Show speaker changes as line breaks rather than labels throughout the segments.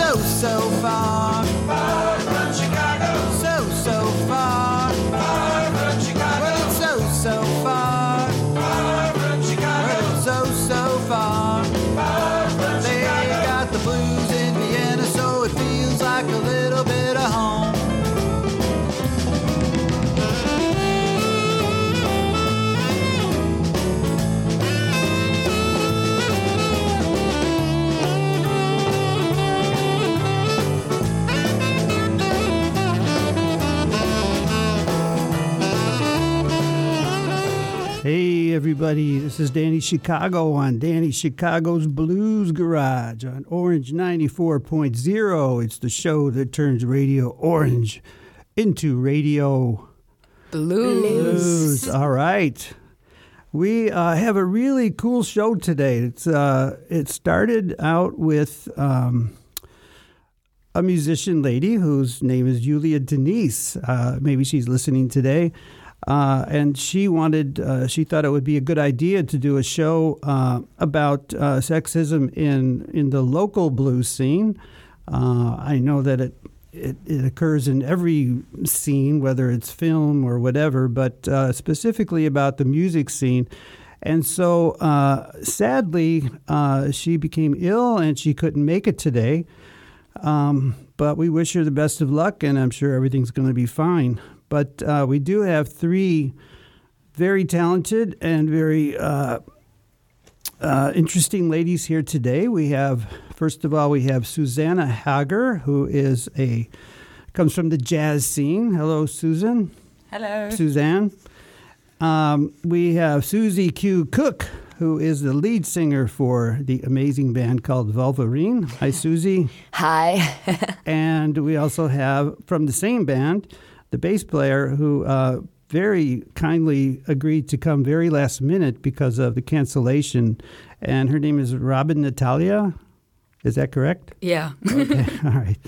so, so far. Far
everybody, this is Danny Chicago on Danny Chicago's Blues Garage on Orange 94.0. It's the show that turns Radio Orange into Radio
Blues.
Blues. All right. We uh, have a really cool show today. It's uh, It started out with um, a musician lady whose name is Julia Denise. Uh, maybe she's listening today. Uh, and she wanted, uh, she thought it would be a good idea to do a show uh, about uh, sexism in in the local blues scene. Uh, I know that it, it it occurs in every scene, whether it's film or whatever, but uh, specifically about the music scene. And so, sadly, she became ill and she couldn't make it today. Um, but we wish her the best of luck, and I'm sure everything's going to be fine. But uh, we do have three very talented and very uh, uh, interesting ladies here today. We have, first of all, we have Susanna Hager, who is a comes from the jazz scene. Hello, Susan.
Hello.
Suzanne. Um, we have Susie Q. Cook, who is the lead singer for the amazing band called Wolverine. Hi, Susie.
Hi.
and we also have from the same band the bass player who uh, very kindly agreed to come very last minute because of the cancellation. And her name is Robin Natalia. Is that correct?
Yeah.
okay. All right.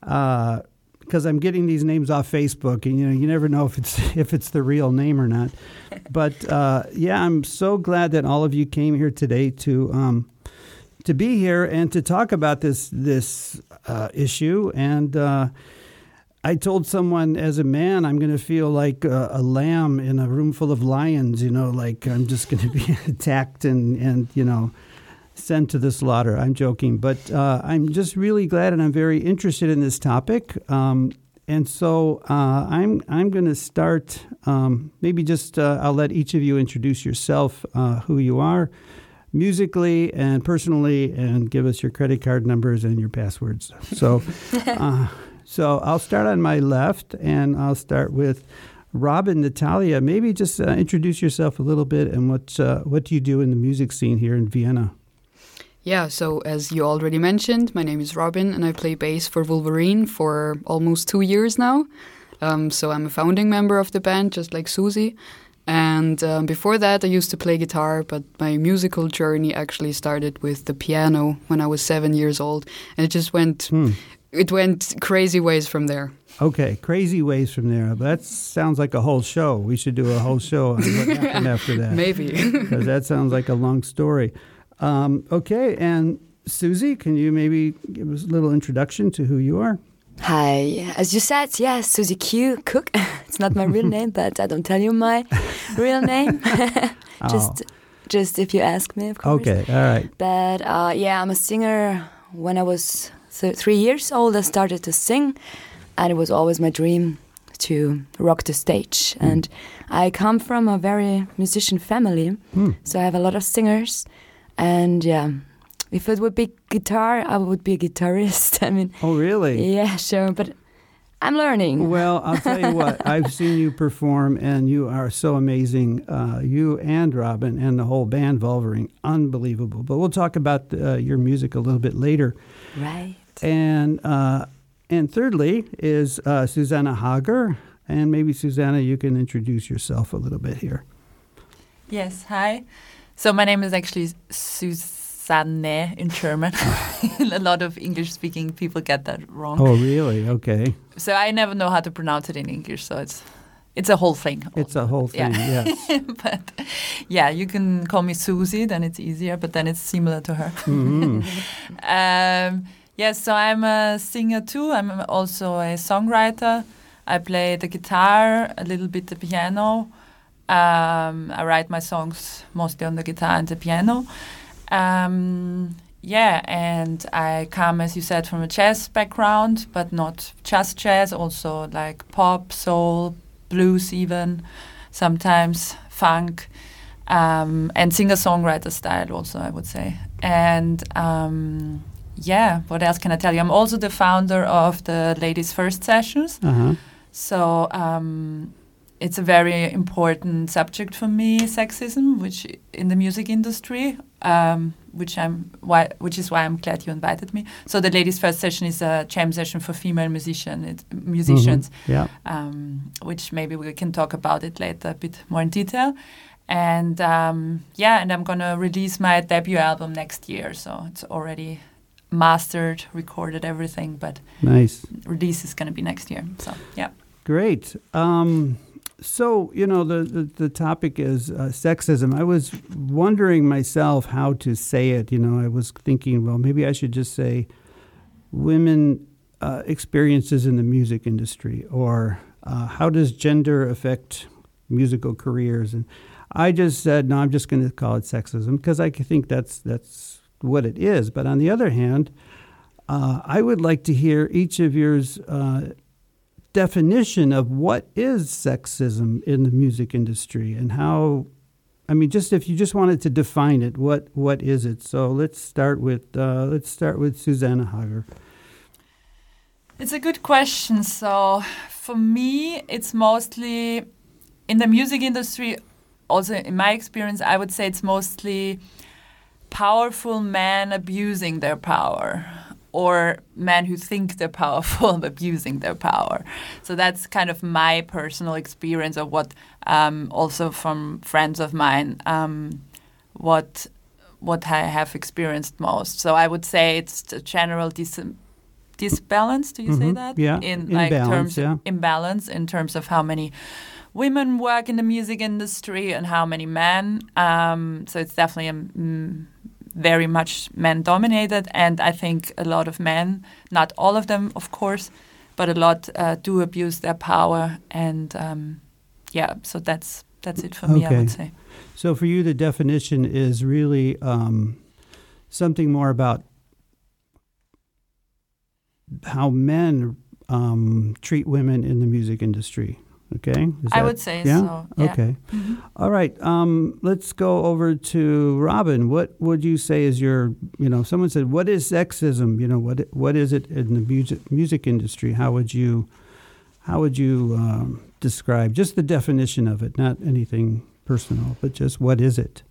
Because uh, I'm getting these names off Facebook, and you know, you never know if it's if it's the real name or not. But uh, yeah, I'm so glad that all of you came here today to um, to be here and to talk about this this uh, issue and uh, I told someone as a man, I'm going to feel like a, a, lamb in a room full of lions, you know, like I'm just going to be attacked and, and, you know, sent to the slaughter. I'm joking, but uh, I'm just really glad and I'm very interested in this topic. Um, and so uh, I'm, I'm going to start, um, maybe just uh, I'll let each of you introduce yourself, uh, who you are musically and personally, and give us your credit card numbers and your passwords. So, uh, so I'll start on my left, and I'll start with Robin Natalia. Maybe just uh, introduce yourself a little bit, and what uh, what do you do in the music scene here in Vienna?
Yeah, so as you already mentioned, my name is Robin, and I play bass for Wolverine for almost two years now. Um, so I'm a founding member of the band, just like Susie. And um, before that, I used to play guitar, but my musical journey actually started with the piano when I was seven years old, and it just went. Hmm it went crazy ways from there.
Okay, crazy ways from there. That sounds like a whole show. We should do a whole show on what happened after that.
Maybe.
Because that sounds like a long story. Um, okay, and Susie, can you maybe give us a little introduction to who you are?
Hi. As you said, yes, Susie Q. Cook. it's not my real name, but I don't tell you my real name. just, oh. just if you ask me, of course.
Okay, all right.
But uh, yeah, I'm a singer. When I was th- three years old, I started to sing, and it was always my dream to rock the stage. Mm. And I come from a very musician family, mm. so I have a lot of singers. And yeah, if it would be guitar, I would be a guitarist. I mean,
oh really?
Yeah, sure. But I'm learning.
Well, I'll tell you what. I've seen you perform, and you are so amazing. Uh, you and Robin and the whole band, Wolverine, unbelievable. But we'll talk about uh, your music a little bit later.
Right.
And uh, and thirdly is uh, Susanna Hager, and maybe Susanna, you can introduce yourself a little bit here.
Yes. Hi. So my name is actually Susanne in German. a lot of English-speaking people get that wrong.
Oh, really? Okay.
So I never know how to pronounce it in English. So it's it's a whole thing.
It's a whole thing, yeah. yes.
but yeah, you can call me Susie, then it's easier, but then it's similar to her. Mm-hmm. um, Yes, so I'm a singer too. I'm also a songwriter. I play the guitar, a little bit the piano. Um, I write my songs mostly on the guitar and the piano. Um, yeah, and I come, as you said, from a jazz background, but not just jazz, also like pop, soul, blues, even sometimes funk, um, and singer songwriter style, also, I would say. And um, yeah, what else can I tell you? I'm also the founder of the Ladies First Sessions.
Uh huh.
So um, it's a very important subject for me, sexism, which in the music industry, um, which I'm why, which is why I'm glad you invited me. So the ladies' first session is a jam session for female musician it, musicians,
Yeah.
um, which maybe we can talk about it later a bit more in detail. And um, yeah, and I'm gonna release my debut album next year, so it's already mastered, recorded, everything, but
Nice.
release is gonna be next year. So yeah.
Great. Um, so you know the the, the topic is uh, sexism. I was wondering myself how to say it. You know, I was thinking, well, maybe I should just say women uh, experiences in the music industry, or uh, how does gender affect musical careers? And I just said, no, I'm just going to call it sexism because I think that's that's what it is. But on the other hand, uh, I would like to hear each of yours uh, definition of what is sexism in the music industry and how I mean just if you just wanted to define it what what is it so let's start with uh, let's start with Susanna Hager
It's a good question. So for me, it's mostly in the music industry. Also, in my experience, I would say it's mostly powerful men abusing their power, or men who think they're powerful abusing their power. So that's kind of my personal experience of what, um, also from friends of mine, um, what what I have experienced most. So I would say it's a general dis- disbalance. Do you say
Mhm,
that?
yeah,
In like
imbalance,
terms
yeah.
imbalance in terms of how many women work in the music industry and how many men. Um, so it's definitely a, mm, very much men dominated, and I think a lot of men, not all of them, of course, but a lot uh, do abuse their power, and um, yeah, so that's that's it for me. I would say.
so for you the definition is really um, something more about how men um, treat women in the music industry okay Is
I
that-
would say
yeah?
so. Yeah.
Okay.
Mhm.
All right. Um, let's go over to Robin. What would you say is your, you know, someone said, what is sexism? You know, what what is it in the music music industry? How would you, how would you um, describe just the definition of it? Not anything personal, but just what is it?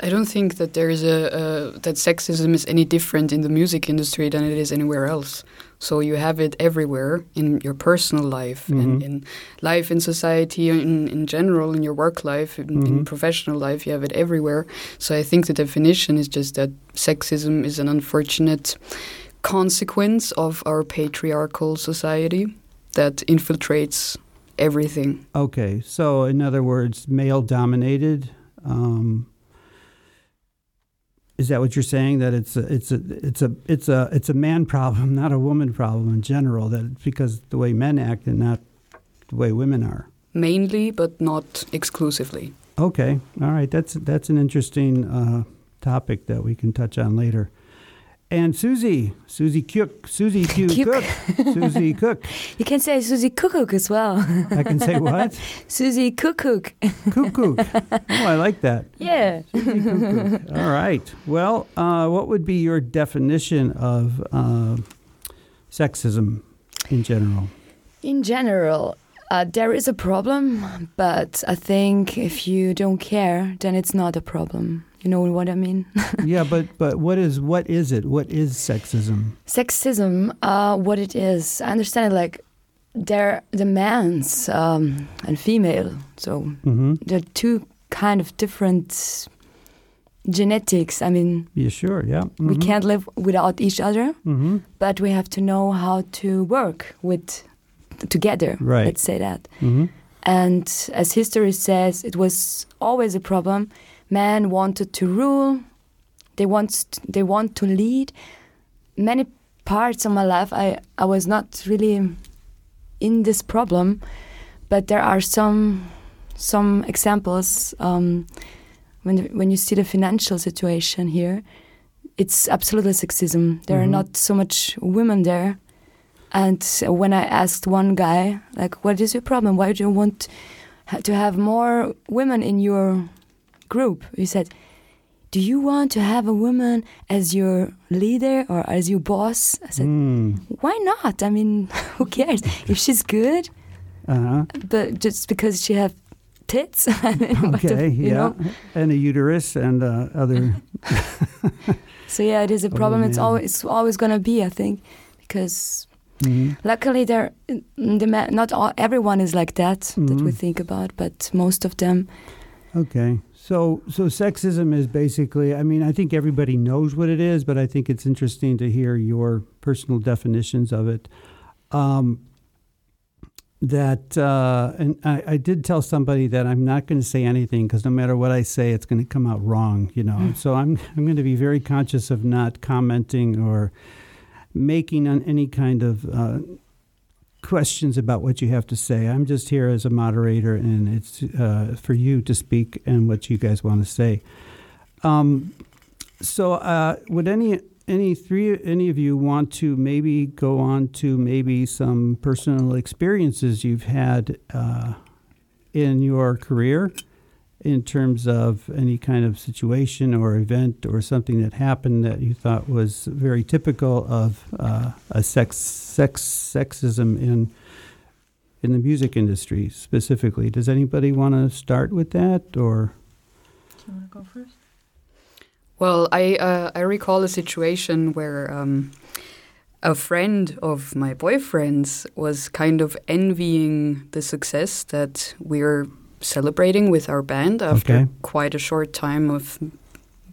I don't think that there is a uh, that sexism is any different in the music industry than it is anywhere else. So you have it everywhere in your personal life
Mhm.
and in life in society in in general in your work life in, in
Mhm.
professional life you have it everywhere. So I think the definition is just that sexism is an unfortunate consequence of our patriarchal society that infiltrates everything.
Okay. So in other words, male dominated. Um, is that what you're saying? That it's a, it's a it's a it's a it's a man problem, not a woman problem in general. That it's because the way men act and not the way women are.
Mainly, but not exclusively.
Okay, all right. That's that's an interesting uh, topic that we can touch on later. And Susie, Susie Cook, Susie Q
Cook.
Cook, Susie Cook.
You can say Susie Cook as well.
I can say what?
Susie Cook.
Cuckoo. Oh, I like that.
Yeah.
All right. Well, uh, what would be your definition of uh, sexism in general?
In general, uh, there is a problem, but I think if you don't care, then it's not a problem. You know what I mean?
yeah, but but what is what is it? What is sexism?
Sexism, uh, what it is, I understand it like there the man's um, and female. So
Mm-hmm.
there are two kind of different genetics. I mean,
Yeah, sure. Yeah.
we can't live without each other,
Mm-hmm.
but we have to know how to work with together.
Right.
Let's say that.
Mm-hmm.
And as history says, it was always a problem. Men wanted to rule. They want they want to lead. Many parts of my life, I I was not really in this problem, but there are some some examples. Um, when when you see the financial situation here, it's absolutely sexism. There
Mhm.
are not so much women there, and when I asked one guy, like, "What is your problem? Why do you want to have more women in your group?" He said, "Do you want to have a woman as your leader or as your boss?" I said,
Mm.
"Why not? I mean, who cares if she's good?"
Uh-huh.
But just because she have tits, I mean, what the-
Okay,
you
yeah.
know?
And a uterus and uh, other.
So yeah, it is a problem. it's always it's always gonna be, I think, because
Mhm.
luckily there, the ma- not all everyone is like that that we
Mhm.
think about, but most of them.
Okay. So so sexism is basically I mean I think everybody knows what it is, but I think it's interesting to hear your personal definitions of it. Um, that uh, and I, I did tell somebody that I'm not going to say anything because no matter what I say, it's going to come out wrong. You know, so I'm I'm going to be very conscious of not commenting or making on any kind of uh, questions about what you have to say. I'm just here as a moderator, and it's uh, for you to speak and what you guys want to say. Um, so, uh, would any any three any of you want to maybe go on to maybe some personal experiences you've had uh, in your career? In terms of any kind of situation or event or something that happened that you thought was very typical of uh, a sex, sex sexism in in the music industry specifically. Does anybody want to start with that or?
Do you want to go first?
Well, I uh, I recall a situation where um, a friend of my boyfriend's was kind of envying the success that we're celebrating with our band after
Okay.
quite a short time of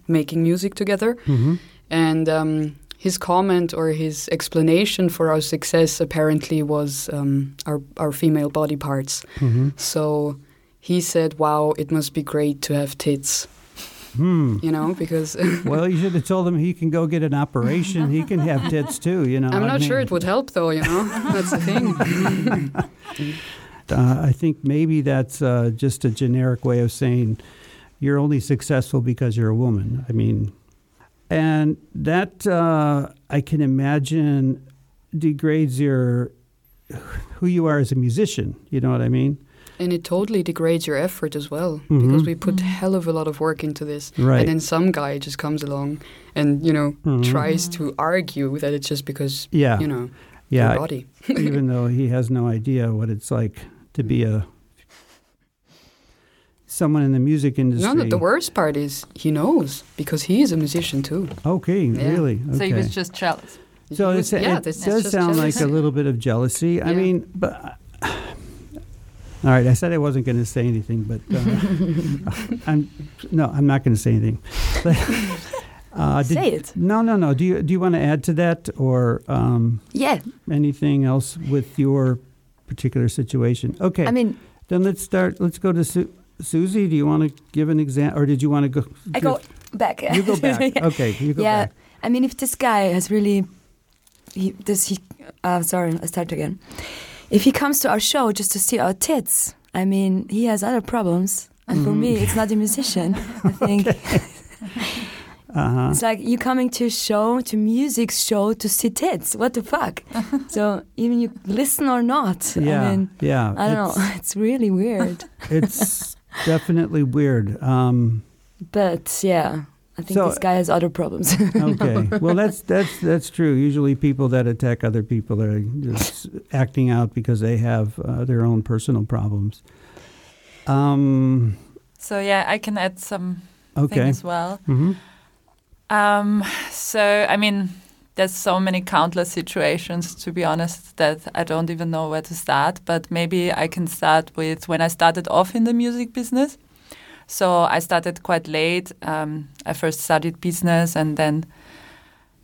making music together.
Mm-hmm.
And um, his comment or his explanation for our success apparently was um, our our female body parts.
Mm-hmm.
So he said, "Wow, it must be great to have tits,"
Hmm.
you know, because.
Well, you should have told him he can go get an operation. He can have tits too. You know.
I'm
I
not sure it would help though, you know? That's the thing.
Uh, I think maybe that's uh, just a generic way of saying you're only successful because you're a woman. I mean, and that uh, I can imagine degrades your who you are as a musician. You know what I mean?
And it totally degrades your effort as well because
Mhm.
we put hell of a lot of work into this.
Right.
And then some guy just comes along and, you know,
Mhm.
tries to argue that it's just because,
Yeah.
you know,
yeah.
your body.
even though he has no idea what it's like to be a someone in the music industry.
No, the, the worst part is he knows because he is a musician too.
Okay,
Yeah.
really? Okay.
So he was just jealous.
So it's,
was- yeah,
it does
just
sound like a little bit of jealousy. I mean, but all right. I said I wasn't going to say anything, but uh, I'm no, I'm not going to say anything. uh, did-
Say it.
No, no, no. Do you do you want to add to that or um,
Yeah,
anything else with your particular situation? Okay,
I mean,
then let's start. Let's go to Su- Susie. Do you want to give an example, or did you want to go?
I go back.
You go back.
Yeah.
Okay, you go
yeah,
back.
I mean, if this guy has really, he does he? Uh, sorry, I start again. If he comes to our show just to see our tits, I mean, he has other problems. And for
Mm-hmm.
me, it's not a musician. I think
Uh huh.
it's like you coming to a show, to music show to see tits. What the fuck? so even you listen or not.
Yeah,
I mean,
yeah.
I don't
it's,
know. It's really weird.
It's definitely weird. Um,
But yeah, I think
So-
this guy has other problems.
okay. Well, that's that's that's true. Usually, people that attack other people are just acting out because they have uh, their own personal problems. Um.
So yeah, I can add some thing
Okay.
as well.
hmm
Um, so I mean, there's so many countless situations to be honest that I don't even know where to start. But maybe I can start with when I started off in the music business. So I started quite late. Um, I first studied business, and then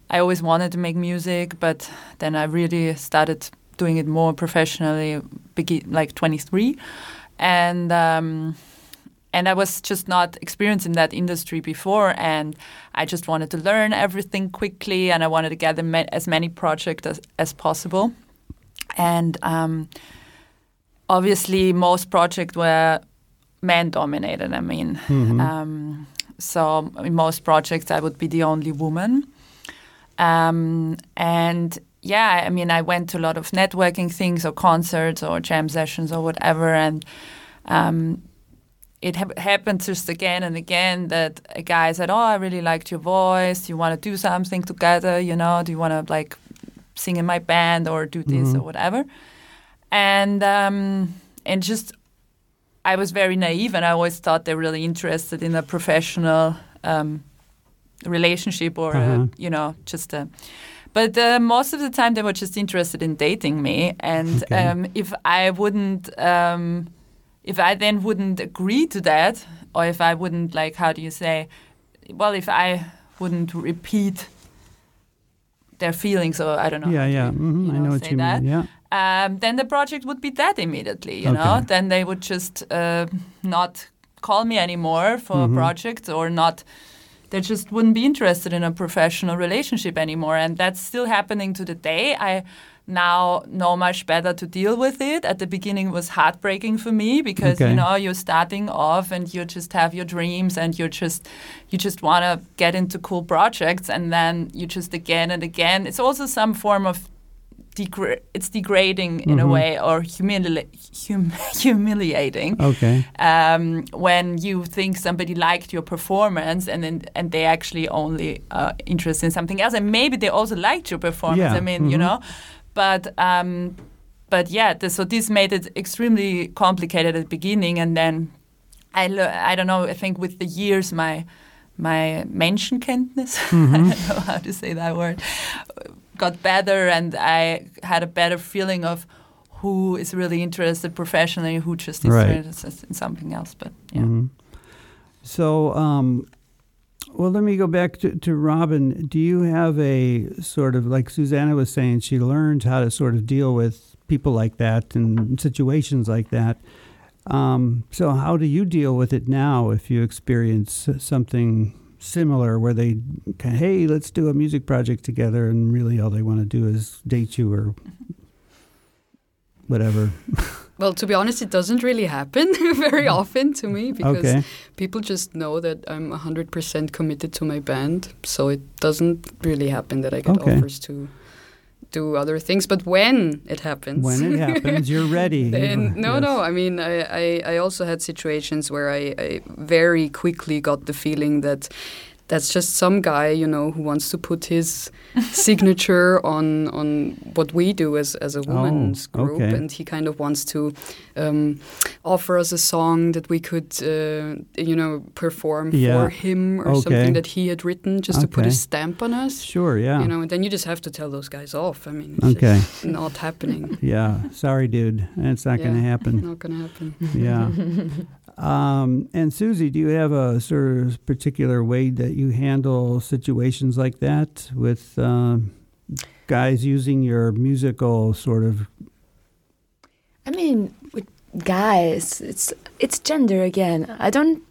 I always wanted to make music, but then I really started doing it more professionally, like 23, and. Um, and I was just not experienced in that industry before, and I just wanted to learn everything quickly, and I wanted to gather ma- as many projects as, as possible. And um, obviously, most projects were man dominated. I mean, um, so in most projects, I would be the only woman. Um, and yeah, I mean, I went to a lot of networking things or concerts or jam sessions or whatever, and um, it ha- happened just again and again that a guy said, "Oh, I really liked your voice. Do you want to do something together? You know, do you want to like sing in my band or do this or whatever?" And um, and just I was very naive, and I always thought they're really interested in a professional um, relationship or
Uh-huh.
uh, you know just a. But uh, most of the time, they were just interested in dating me, and
Okay.
um, if I wouldn't, um, if I then wouldn't agree to that, or if I wouldn't like, how do you say, well, if I wouldn't repeat their feelings, or I don't know.
Yeah, yeah. hmm
you
I know what you
that
mean. Yeah.
um, then the project would be dead immediately. You know, then they would just uh, not call me anymore for a project or not. They just wouldn't be interested in a professional relationship anymore, and that's still happening to the day. I now know much better to deal with it. At the beginning, it was heartbreaking for me because
Okay.
you know you're starting off and you just have your dreams and you're just you just want to get into cool projects, and then you just again and again. It's also some form of degra- it's degrading in a
Mhm.
way or humili- hum- humiliating
Okay.
um, when you think somebody liked your performance and then and they actually only uh, interested in something else and maybe they also liked your performance
Yeah,
i mean you
mhm.
know but um, but yeah this, so this made it extremely complicated at the beginning and then I, I don't know i think with the years my my menschenkenntnis i don't know how to say that word got better and i had a better feeling of who is really interested professionally who just is
Right.
interested in something else but yeah
Mhm. So, um, well, let me go back to, to Robin. Do you have a sort of, like Susanna was saying, she learned how to sort of deal with people like that and situations like that. Um, so, how do you deal with it now if you experience something similar where they, hey, let's do a music project together, and really all they want to do is date you or whatever?
Well, to be honest, it doesn't really happen very often to me because
Okay.
people just know that I'm 100% committed to my band. So it doesn't really happen that I get
Okay.
offers to do other things. But when it happens.
When it happens, you're ready.
Then, no,
Yes.
no. I mean, I, I, I also had situations where I, I very quickly got the feeling that that's just some guy, you know, who wants to put his signature on on what we do as as a women's group,
Oh, okay.
and he kind of wants to um, offer us a song that we could, uh, you know, perform
Yeah.
for him or
Okay.
something that he had written, just to put
Okay.
a stamp on us.
Sure, yeah.
You know, and then you just have to tell those guys off. I mean, it's
Okay.
just not happening.
Yeah, sorry, dude. It's not going to happen.
Not gonna happen.
Yeah. Um, and Susie, do you have a sort of particular way that you handle situations like that with um guys using your musical sort of?
I mean, with guys, it's it's gender again. I don't.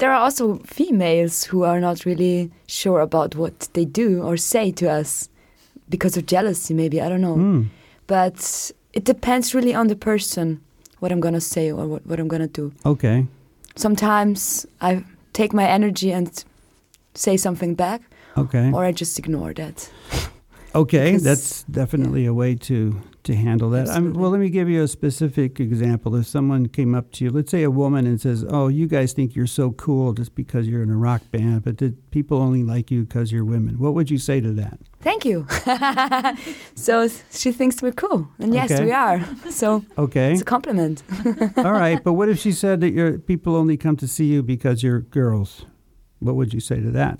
There are also females who are not really sure about what they do or say to us because of jealousy. Maybe I don't know.
Hmm.
But it depends really on the person what I'm gonna say or what, what I'm gonna do.
Okay.
Sometimes I take my energy and say something back,
Okay.
or I just ignore that.
Okay,
Because-
that's definitely a way to to handle that. I'm, well, let me give you a specific example. If someone came up to you, let's say a woman, and says, "Oh, you guys think you're so cool just because you're in a rock band, but the people only like you because you're women," what would you say to that?
Thank you. so she thinks we're cool, and yes,
Okay.
we are. So
Okay.
it's a compliment.
All right, but what if she said that your people only come to see you because you're girls? What would you say to that?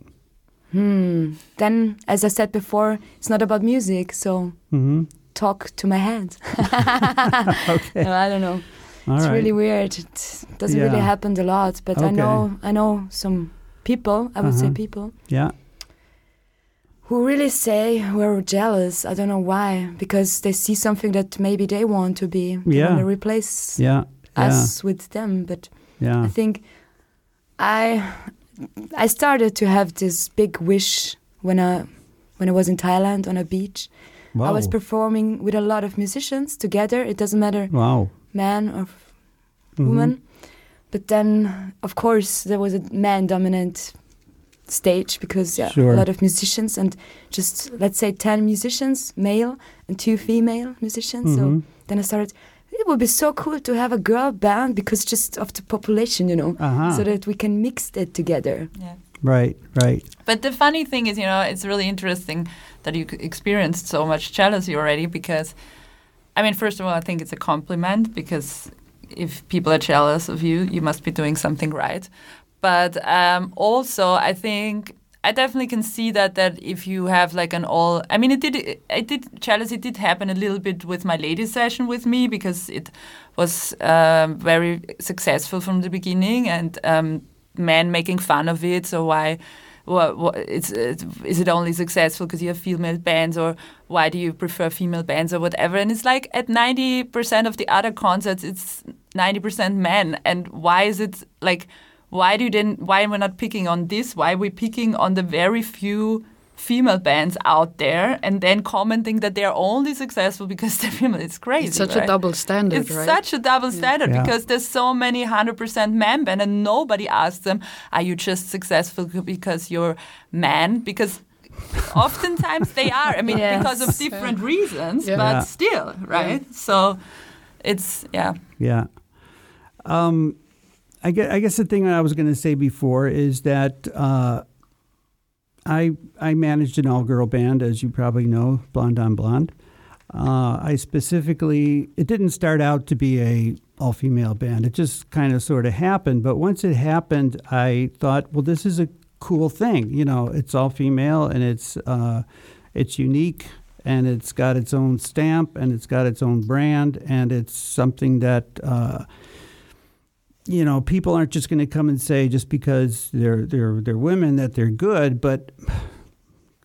Hmm. Then, as I said before, it's not about music, so
hmm
talk to my hand.
Okay.
No, I don't know.
All
it's
right.
really weird. It doesn't really happen a lot, but I know I know some people. I would say
Uh-huh.
people
yeah.
who really say we're jealous. I don't know why, because they see something that maybe they want to be. They
Yeah.
want to replace
Yeah. Yeah.
us with them, but
Yeah.
I think I I started to have this big wish when I when I was in Thailand on a beach. I was performing with a lot of musicians together. It doesn't matter
Wow.
man or
Mhm.
woman. But then, of course, there was a man-dominant stage because yeah,
Sure.
a lot of musicians and just let's say ten musicians, male and two female musicians.
Mhm.
So then I started. It would be so cool to have a girl band because just of the population, you know,
Uh-huh.
so that we can mix it together.
Yeah.
Right, right.
But the funny thing is, you know, it's really interesting that you experienced so much jealousy already because, I mean, first of all, I think it's a compliment because if people are jealous of you, you must be doing something right. But um, also, I think I definitely can see that that if you have like an all, I mean, it did, it did jealousy did happen a little bit with my ladies session with me because it was um, very successful from the beginning and um, men making fun of it. So why? What, what, it's, it's is it only successful because you have female bands or why do you prefer female bands or whatever? And it's like at 90% of the other concerts it's 90% men. And why is it like why do you then why I not picking on this? Why are we picking on the very few female bands out there and then commenting that they're only successful because they're female it's crazy
It's such
right?
a double standard,
It's
right?
such a double standard
Yeah.
because there's so many 100% man band and nobody asks them, are you just successful because you're man? Because oftentimes they are. I mean,
Yes.
because of different reasons,
Yeah.
but
Yeah.
still, right? So it's, yeah.
Yeah. Um, I guess, I guess the thing I was going to say before is that uh, I I managed an all girl band, as you probably know, Blonde on Blonde. Uh, I specifically, it didn't start out to be a all female band. It just kind of sort of happened. But once it happened, I thought, well, this is a cool thing. You know, it's all female and it's uh, it's unique and it's got its own stamp and it's got its own brand and it's something that. Uh, you know, people aren't just going to come and say just because they're they're they're women that they're good, but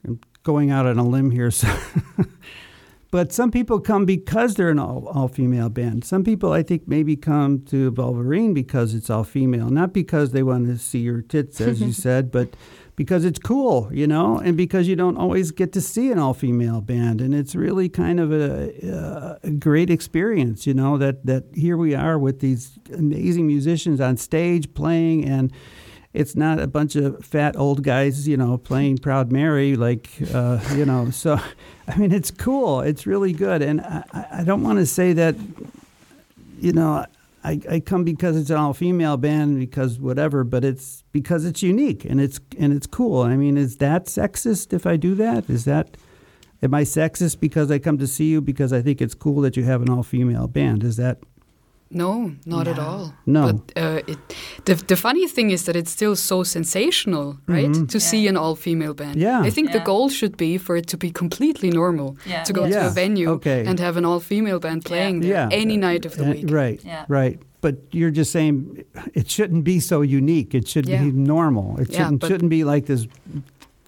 I'm going out on a limb here. So but some people come because they're an all, all female band. Some people, I think, maybe come to Wolverine because it's all female, not because they want to see your tits, as you said, but because it's cool, you know, and because you don't always get to see an all female band, and it's really kind of a, a great experience, you know, that that here we are with these amazing musicians on stage playing and. It's not a bunch of fat old guys, you know, playing Proud Mary, like, uh, you know. So, I mean, it's cool. It's really good, and I, I- I don't want to say that, you know, I, I come because it's an all female band because whatever, but it's because it's unique and it's and it's cool. I mean, is that sexist if I do that? Is that am I sexist because I come to see you because I think it's cool that you have an all female band? Is that
No, not at all.
No.
But uh, it, the, the funny thing is that it's still so sensational, right? To see an all female band.
Mm-hmm. Yeah.
I think the goal should be for it to be completely normal
Yeah.
to go to
Yeah.
a venue
Okay.
and have an all female band playing there
yeah
any night of the
Uh,
week.
Right.
Yeah.
Right. But you're just saying it shouldn't be so unique. It should
Yeah.
be normal. It
Yeah,
shouldn't
but-
shouldn't be like this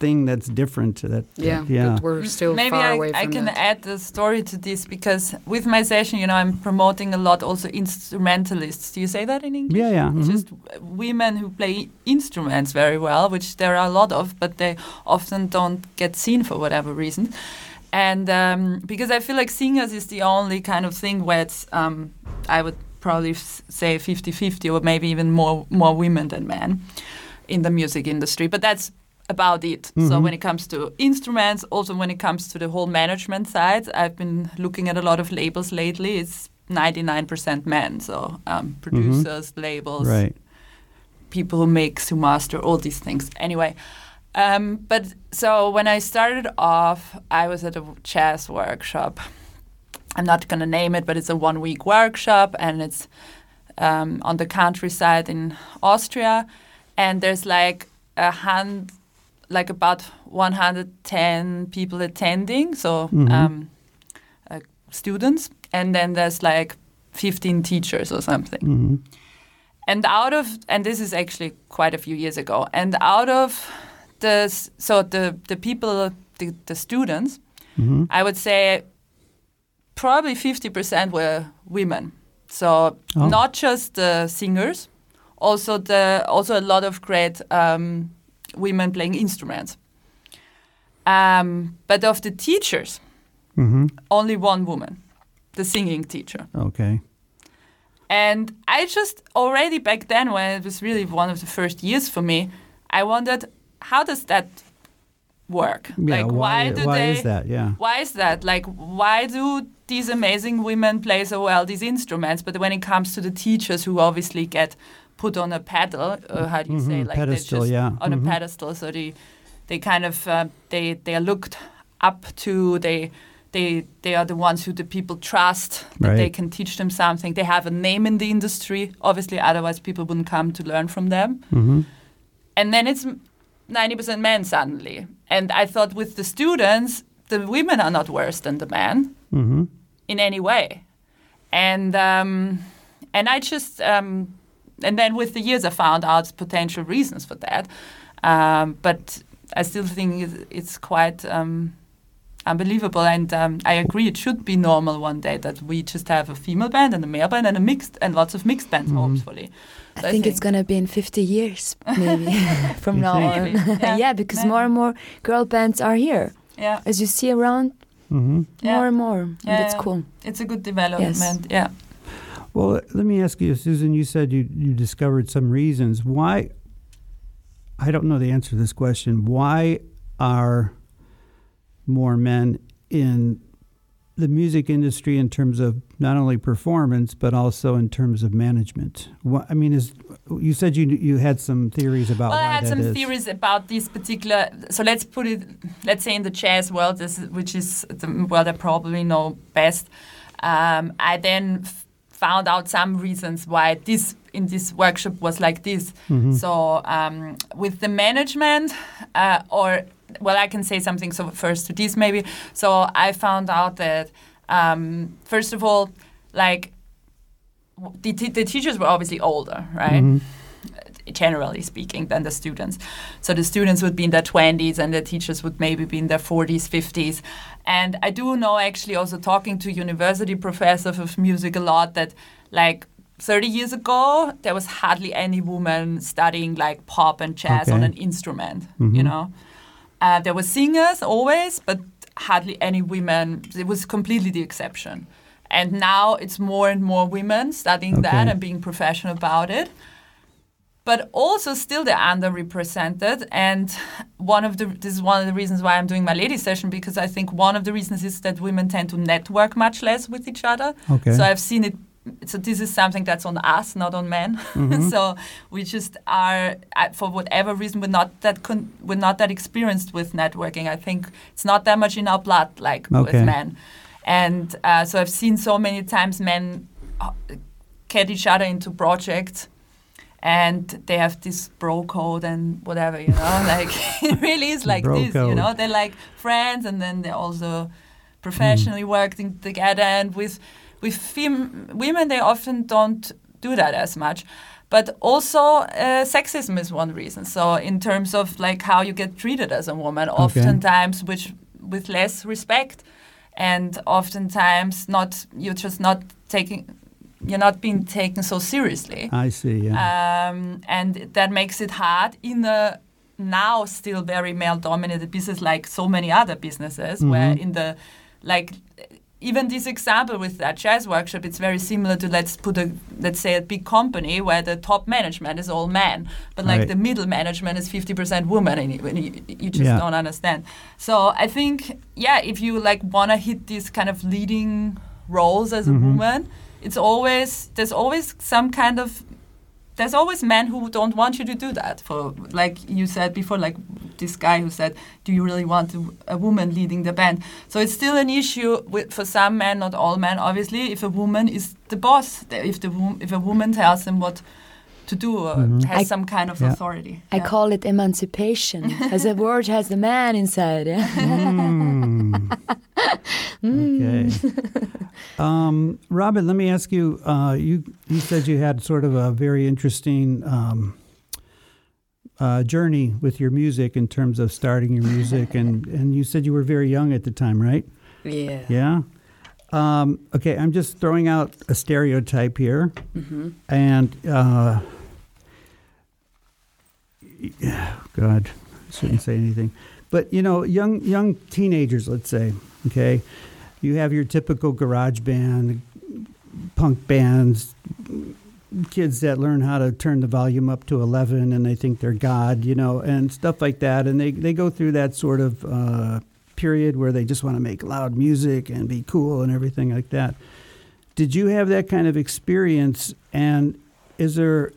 thing that's different. To that
Yeah,
yeah.
but we're still
Maybe
far
I,
away
I can
that.
add the story to this because with my session, you know, I'm promoting a lot also instrumentalists. Do you say that in English?
Yeah, yeah,
It's
mhm.
Just women who play instruments very well, which there are a lot of, but they often don't get seen for whatever reason. And um, because I feel like singers is the only kind of thing where it's, um, I would probably s- say 50 50 or maybe even more, more women than men in the music industry. But that's about it. So
Mhm.
when it comes to instruments, also when it comes to the whole management side, I've been looking at a lot of labels lately. It's 99% men. So um, producers, labels,
right.
people who make, who master, all these things. Anyway, um, but so when I started off, I was at a jazz workshop. I'm not going to name it, but it's a one week workshop and it's um, on the countryside in Austria. And there's like a hand, like about 110 people attending, so
Mhm.
um, uh, students. And then there's like 15 teachers or something
hmm
and out of and this is actually quite a few years ago and out of the so the the people the, the students
hmm
i would say probably 50% were women so
Oh.
not just the singers also the also a lot of great um, women playing instruments. Um, but of the teachers,
Mm-hmm.
only one woman, the singing teacher.
Okay.
And I just already back then, when it was really one of the first years for me, I wondered how does that work?
Yeah.
like
why?
do
why
they?
is that? Yeah.
Why is that? Like why do these amazing women play so well these instruments? But when it comes to the teachers, who obviously get put on a pedal, uh, how do you say,
Mhm,
like
pedestal,
just
yeah.
on
Mhm.
a pedestal, so they they kind of uh, they they are looked up to. They they they are the ones who the people trust that they can teach them something. They have a name in the industry. Obviously, otherwise people wouldn't come to learn from them.
Mm-hmm.
And then it's ninety percent men suddenly. And I thought with the students, the women are not worse than the men
Mm-hmm.
in any way. And um, and I just um, and then with the years I found out potential reasons for that. Um, but I still think it's, it's quite um, unbelievable. And um, I agree, it should be normal one day that we just have a female band and a male band and a mixed and lots of mixed bands,
Mhm.
hopefully.
I
So
think, it's gonna be in 50 years, maybe from now on.
Yeah.
yeah, because
Yeah.
more and more girl bands are here,
yeah,
as you see around,
Mm-hmm.
Yeah.
more and more. and
Yeah,
that's
yeah.
cool.
it's a good development. Yeah.
Well, let me ask you, Susan. You said you you discovered some reasons why. I don't know the answer to this question. Why are more men in the music industry in terms of not only performance but also in terms of management? What, I mean, is you said you you had some theories about
Well, I had some
is.
theories about these particular. So let's put it, let's say in the jazz world, this, which is the world I probably know best. Um, I then f- found out some reasons why this in this workshop was like this.
Mhm.
So um, with the management, uh, or well, I can say something. So first to this maybe. So I found out that um, first of all, like the, t- the teachers were obviously older, right?
Mhm.
generally speaking, than the students. So the students would be in their 20s and the teachers would maybe be in their 40s, 50s. And I do know actually also talking to university professors of music a lot that like 30 years ago, there was hardly any woman studying like pop and jazz on an instrument,
Mhm.
you know. Uh, there were singers always, but hardly any women. It was completely the exception. And now it's more and more women studying that and being professional about it but also still they're underrepresented. And one of the this is one of the reasons why I'm doing my lady session because I think one of the reasons is that women tend to network much less with each other.
Okay.
So I've seen it. So this is something that's on us, not on men.
Mhm.
so we just are, for whatever reason, we're not that con- we're not that experienced with networking. I think it's not that much in our blood, like
Okay.
with men. And uh, so I've seen so many times men uh, get each other into projects and they have this bro code and whatever, you know, like it really is like
Bro
this, you know, they're like friends and then they're also professionally working together and with with fem- women they often don't do that as much but also uh, sexism is one reason so in terms of like how you get treated as a woman oftentimes which with less respect and oftentimes not you're just not taking you're not being taken so seriously
I see. Yeah.
um, and that makes it hard in a now still very male dominated business like so many other businesses where
Mhm.
in the like even this example with that jazz workshop it's very similar to let's put a let's say a big company where the top management is all men but like
Right.
the middle management is 50% women and you, you, just
Yeah.
don't understand so i think yeah if you like want to hit these kind of leading roles as a
Mhm.
woman it's always there's always some kind of there's always men who don't want you to do that for like you said before like this guy who said do you really want to, a woman leading the band so it's still an issue with, for some men not all men obviously if a woman is the boss if the if a woman tells them what to do or
Mhm.
has
I-
some kind of
Yeah.
authority
I
Yeah.
call it emancipation, as the word has the man inside. Yeah?
Mm. Okay. Um, Robin, let me ask you. Uh, you you said you had sort of a very interesting um, uh, journey with your music in terms of starting your music, and and you said you were very young at the time, right?
Yeah.
Yeah. Um, okay, I'm just throwing out a stereotype here,
hmm
and uh, God, I shouldn't say anything. But you know, young young teenagers, let's say, okay, you have your typical garage band, punk bands, kids that learn how to turn the volume up to 11 and they think they're God, you know, and stuff like that. And they, they go through that sort of uh, period where they just want to make loud music and be cool and everything like that. Did you have that kind of experience? And is there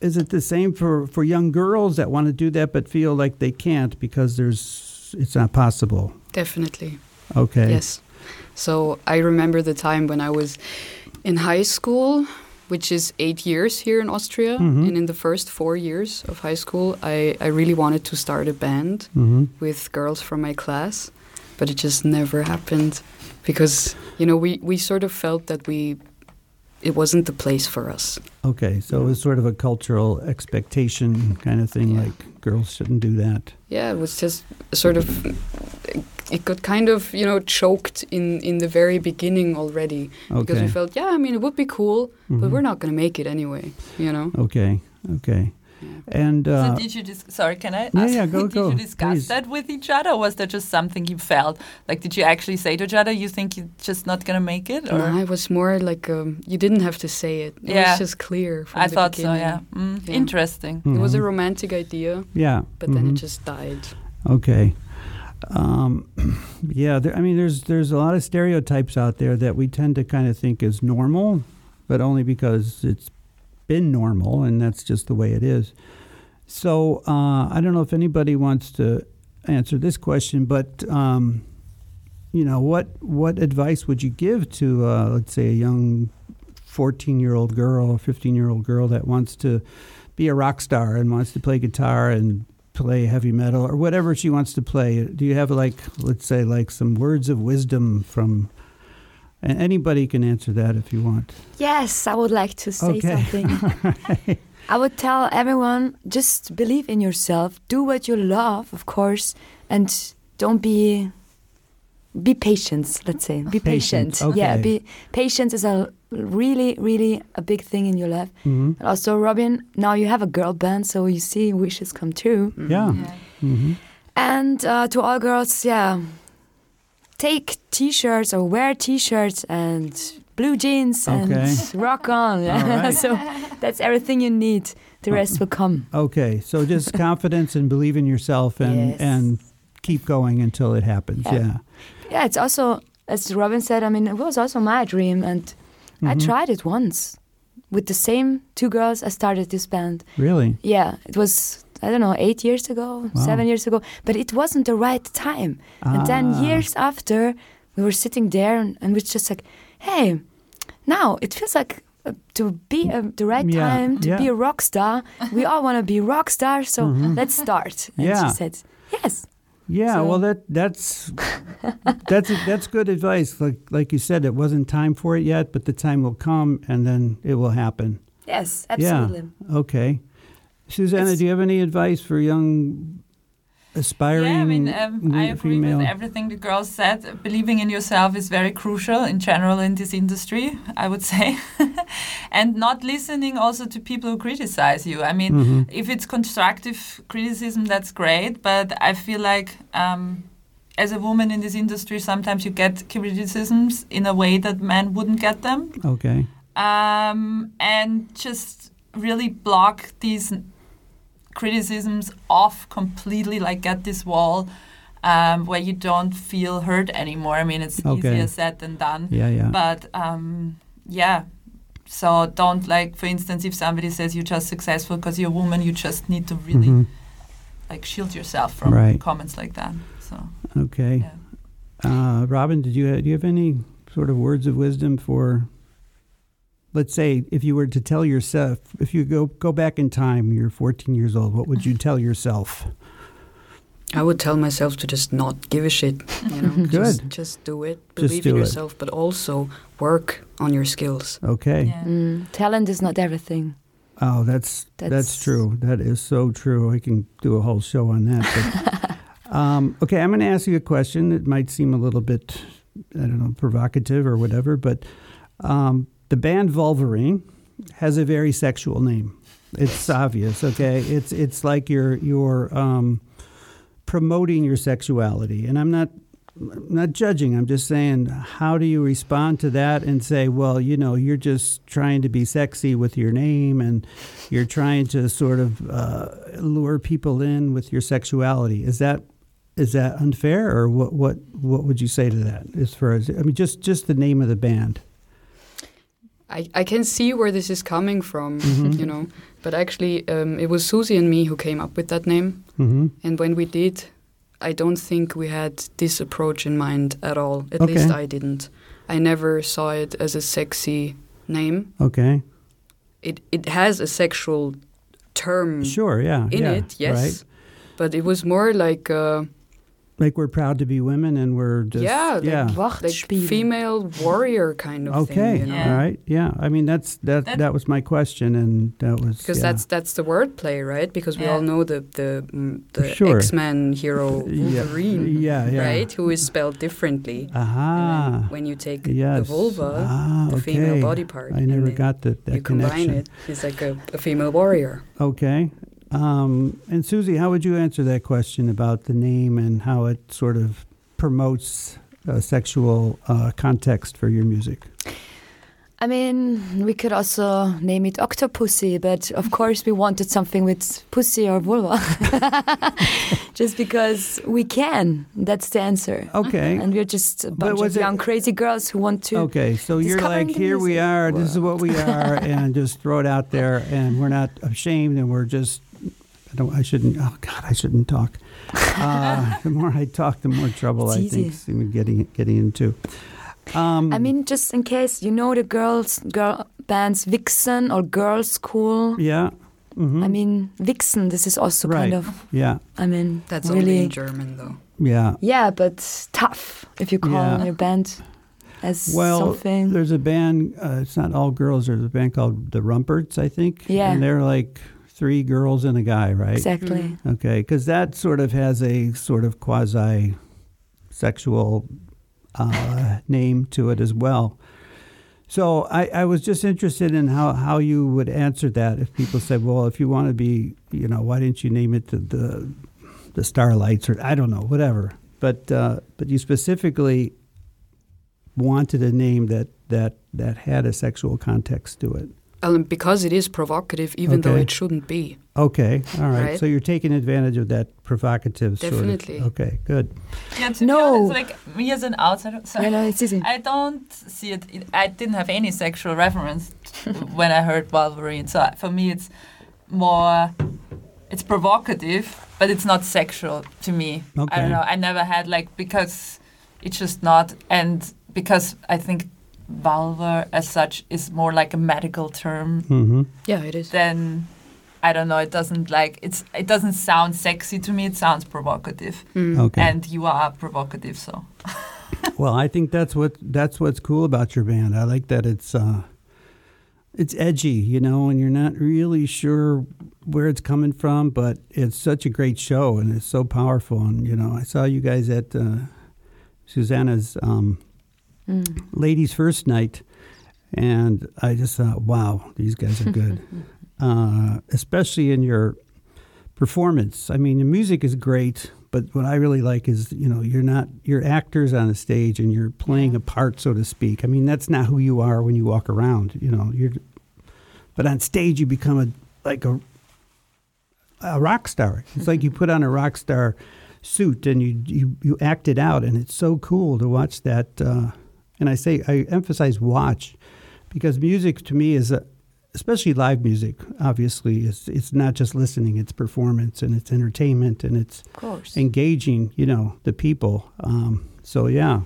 is it the same for, for young girls that want to do that but feel like they can't because there's it's not possible?
Definitely.
Okay.
Yes. So I remember the time when I was in high school, which is eight years here in Austria.
Mhm.
And in the first four years of high school, I, I really wanted to start a band
hmm
with girls from my class, but it just never happened because, you know, we, we sort of felt that we, it wasn't the place for us.
Okay. So it was sort of a cultural expectation kind of thing,
Yeah.
like girls shouldn't do that.
Yeah, it was just sort of, it got kind of, you know, choked in, in the very beginning already. Because we felt, yeah, I mean, it would be cool, but
Mhm.
we're not going to make it anyway, you know?
Okay. Okay. And uh,
so did you dis- sorry can i
Yeah,
ask,
yeah, go,
did
go,
you discuss
please.
that with each other or was that just something you felt like did you actually say to each other you think you're just not gonna make it or
No, it was more like um, you didn't have to say it. It
Yeah.
was just clear. From
i
the
thought so yeah. Mm,
Yeah.
interesting
It was a romantic idea,
yeah.
but then
mhm.
it just died.
Okay. Um, yeah, there, I mean, there's there's a lot of stereotypes out there that we tend to kind of think is normal, but only because it's been normal, and that's just the way it is. So uh, I don't know if anybody wants to answer this question, but um, you know, what what advice would you give to, uh, let's say, a young 14 year old girl or 15 year old girl that wants to be a rock star and wants to play guitar and play heavy metal or whatever she wants to play. Do you have like, let's say, like some words of wisdom from? And anybody can answer that if you want.
Yes, I would like to say
Okay.
something. I would tell everyone just believe in yourself, do what you love, of course, and don't be be patient, let's say. Be
Patient,
patient. Yeah, be patience is a really really a big thing in your life.
hmm
And also Robin, now you have a girl band, so you see wishes come true.
Yeah.
yeah.
hmm
And uh, to all girls, yeah, take t-shirts or wear t-shirts and blue jeans and
Okay.
rock on.
Right.
so that's everything you need. The rest will come.
Okay, so just confidence and believe in yourself and
Yes.
and keep going until it happens.
Yeah.
Yeah.
Yeah, it's also as Robin said. I mean, it was also my dream, and I
Mhm.
tried it once with the same two girls. I started this band.
Really?
Yeah, it was I don't know eight years ago,
Wow.
seven years ago, but it wasn't the right time. And then
Ah.
years after, we were sitting there and, and we're just like, hey, now it feels like uh, to be uh, the right
Yeah,
time to
yeah.
be a rock star. we all want to be rock stars, so
Mhm.
let's start. And
Yeah.
she said, yes.
Yeah,
So-
well, that that's that's that's good advice. Like like you said, it wasn't time for it yet, but the time will come, and then it will happen.
Yes, absolutely. Yeah.
Okay, Susanna, do you have any advice for young aspiring
Yeah, I mean, um, I agree
female?
with everything the girls said. Believing in yourself is very crucial in general in this industry, I would say. and not listening also to people who criticize you. I mean,
Mhm.
if it's constructive criticism, that's great, but I feel like um, as a woman in this industry, sometimes you get criticisms in a way that men wouldn't get them.
Okay.
Um, and just really block these criticisms off completely, like get this wall um, where you don't feel hurt anymore. I mean, it's
Okay.
easier said than done.
Yeah, yeah.
But um, yeah, so don't like, for instance, if somebody says you're just successful because you're a woman, you just need to really
Mhm.
like shield yourself from
Right.
comments like that. So
Okay.
yeah.
Uh, Robin, did you do you have any sort of words of wisdom for? Let's say if you were to tell yourself, if you go go back in time, you're 14 years old. What would you tell yourself?
I would tell myself to just not give a shit. You know,
Good.
Just, just do it.
Just
Believe
do
in
it.
yourself, but also work on your skills.
Okay.
yeah.
Mm, talent is not everything.
Oh, that's, that's
That's-
true. That is so true. I can do a whole show on that. But, um, okay, I'm going to ask you a question. It might seem a little bit, I don't know, provocative or whatever, but um, the band Vulvarine has a very sexual name. It's obvious. Okay, it's it's like you're you're um, promoting your sexuality, and I'm not I'm not judging. I'm just saying, how do you respond to that and say, well, you know, you're just trying to be sexy with your name, and you're trying to sort of uh, lure people in with your sexuality. Is that is that unfair, or what what what would you say to that? As far as I mean, just just the name of the band.
I, I can see where this is coming from,
Mhm.
you know. But actually, um, it was Susie and me who came up with that name.
hmm
And when we did, I don't think we had this approach in mind at all. At
Okay.
least I didn't. I never saw it as a sexy name.
Okay.
It it has a sexual term
Sure. Yeah.
in
yeah,
it, yes.
Right.
But it was more like uh,
Like we're proud to be women, and we're just
yeah, like,
yeah.
like female warrior kind of
Okay.
thing. You know?
Yeah.
All right. Yeah. I mean, that's that.
That-
That was my question, and that was
Because
yeah.
that's that's the wordplay, right? Because we
Yeah.
all know the the mm, the
Sure.
X-Men hero Wolverine,
Yeah. Yeah.
right? Who is spelled differently. And
Aha.
then when you take
yes.
the vulva,
ah,
the
okay.
female body part,
I never got that that
you combine
connection.
it, it's like a, a female warrior.
Okay. Um, and Susie, how would you answer that question about the name and how it sort of promotes a sexual uh, context for your music?
I mean, we could also name it Octopussy, but of course we wanted something with pussy or vulva. just because we can. That's the answer.
Okay.
And we're just a bunch
was
of
it-
young crazy girls who want to.
Okay, so you're like, here we are, this is what we are, and just throw it out there, and we're not ashamed, and we're just, I don't, I shouldn't, oh God, I shouldn't talk. Uh, the more I talk, the more trouble
It's
I
easy.
think I'm getting getting into. Um,
I mean, just in case you know the girls, girl bands Vixen or Girlschool.
yeah, mhm,
I mean, Vixen. This is also
Right.
kind of.
yeah,
I mean,
That's only in German, though.
yeah.
Yeah, but tough if you call
Yeah.
your band as
Well,
something.
there's a band. Uh, it's not all girls. There's a band called the Rumperts, I think.
Yeah.
and they're like three girls and a guy, right?
Exactly.
Okay, because that sort of has a sort of quasi sexual uh, name to it as well. So I, I was just interested in how, how you would answer that if people said, well, if you want to be, you know, why didn't you name it the the, the Starlights or I don't know, whatever. But uh, but you specifically wanted a name that, that, that had a sexual context to it.
Um, because it is provocative, even though it shouldn't be.
Okay, all right.
Right.
So you're taking advantage of that provocative sort of-
Definitely.
Okay, good.
Yeah, to
No.
be honest, like me as an outsider, sorry,
Yeah, no, it's easy.
I don't see it, it. I didn't have any sexual reference when I heard Vulvarine. So for me, it's more. It's provocative, but it's not sexual to me.
Okay.
I don't know. I never had like because it's just not, and because I think vulva as such is more like a medical term
Mm-hmm.
Yeah, it is.
then I don't know. It doesn't like it's. It doesn't sound sexy to me. It sounds provocative,
Mm.
Okay.
and you are provocative. So
well, I think that's what that's what's cool about your band. I like that it's uh, it's edgy, you know, and you're not really sure where it's coming from, but it's such a great show and it's so powerful. And you know, I saw you guys at uh, Susanna's um,
Mm.
ladies' first night, and I just thought, wow, these guys are good. uh, especially in your performance. I mean, the music is great, but what I really like is, you know, you're not you're actors on a stage and you're playing a part, so to speak. I mean, that's not who you are when you walk around. You know, you're, but on stage you become a like a a rock star. It's like you put on a rock star suit and you you you act it out, and it's so cool to watch that. Uh, and I say I emphasize watch because music to me is a especially live music obviously it's it's not just listening it's performance and it's entertainment and it's
Of course.
engaging you know the people um, so yeah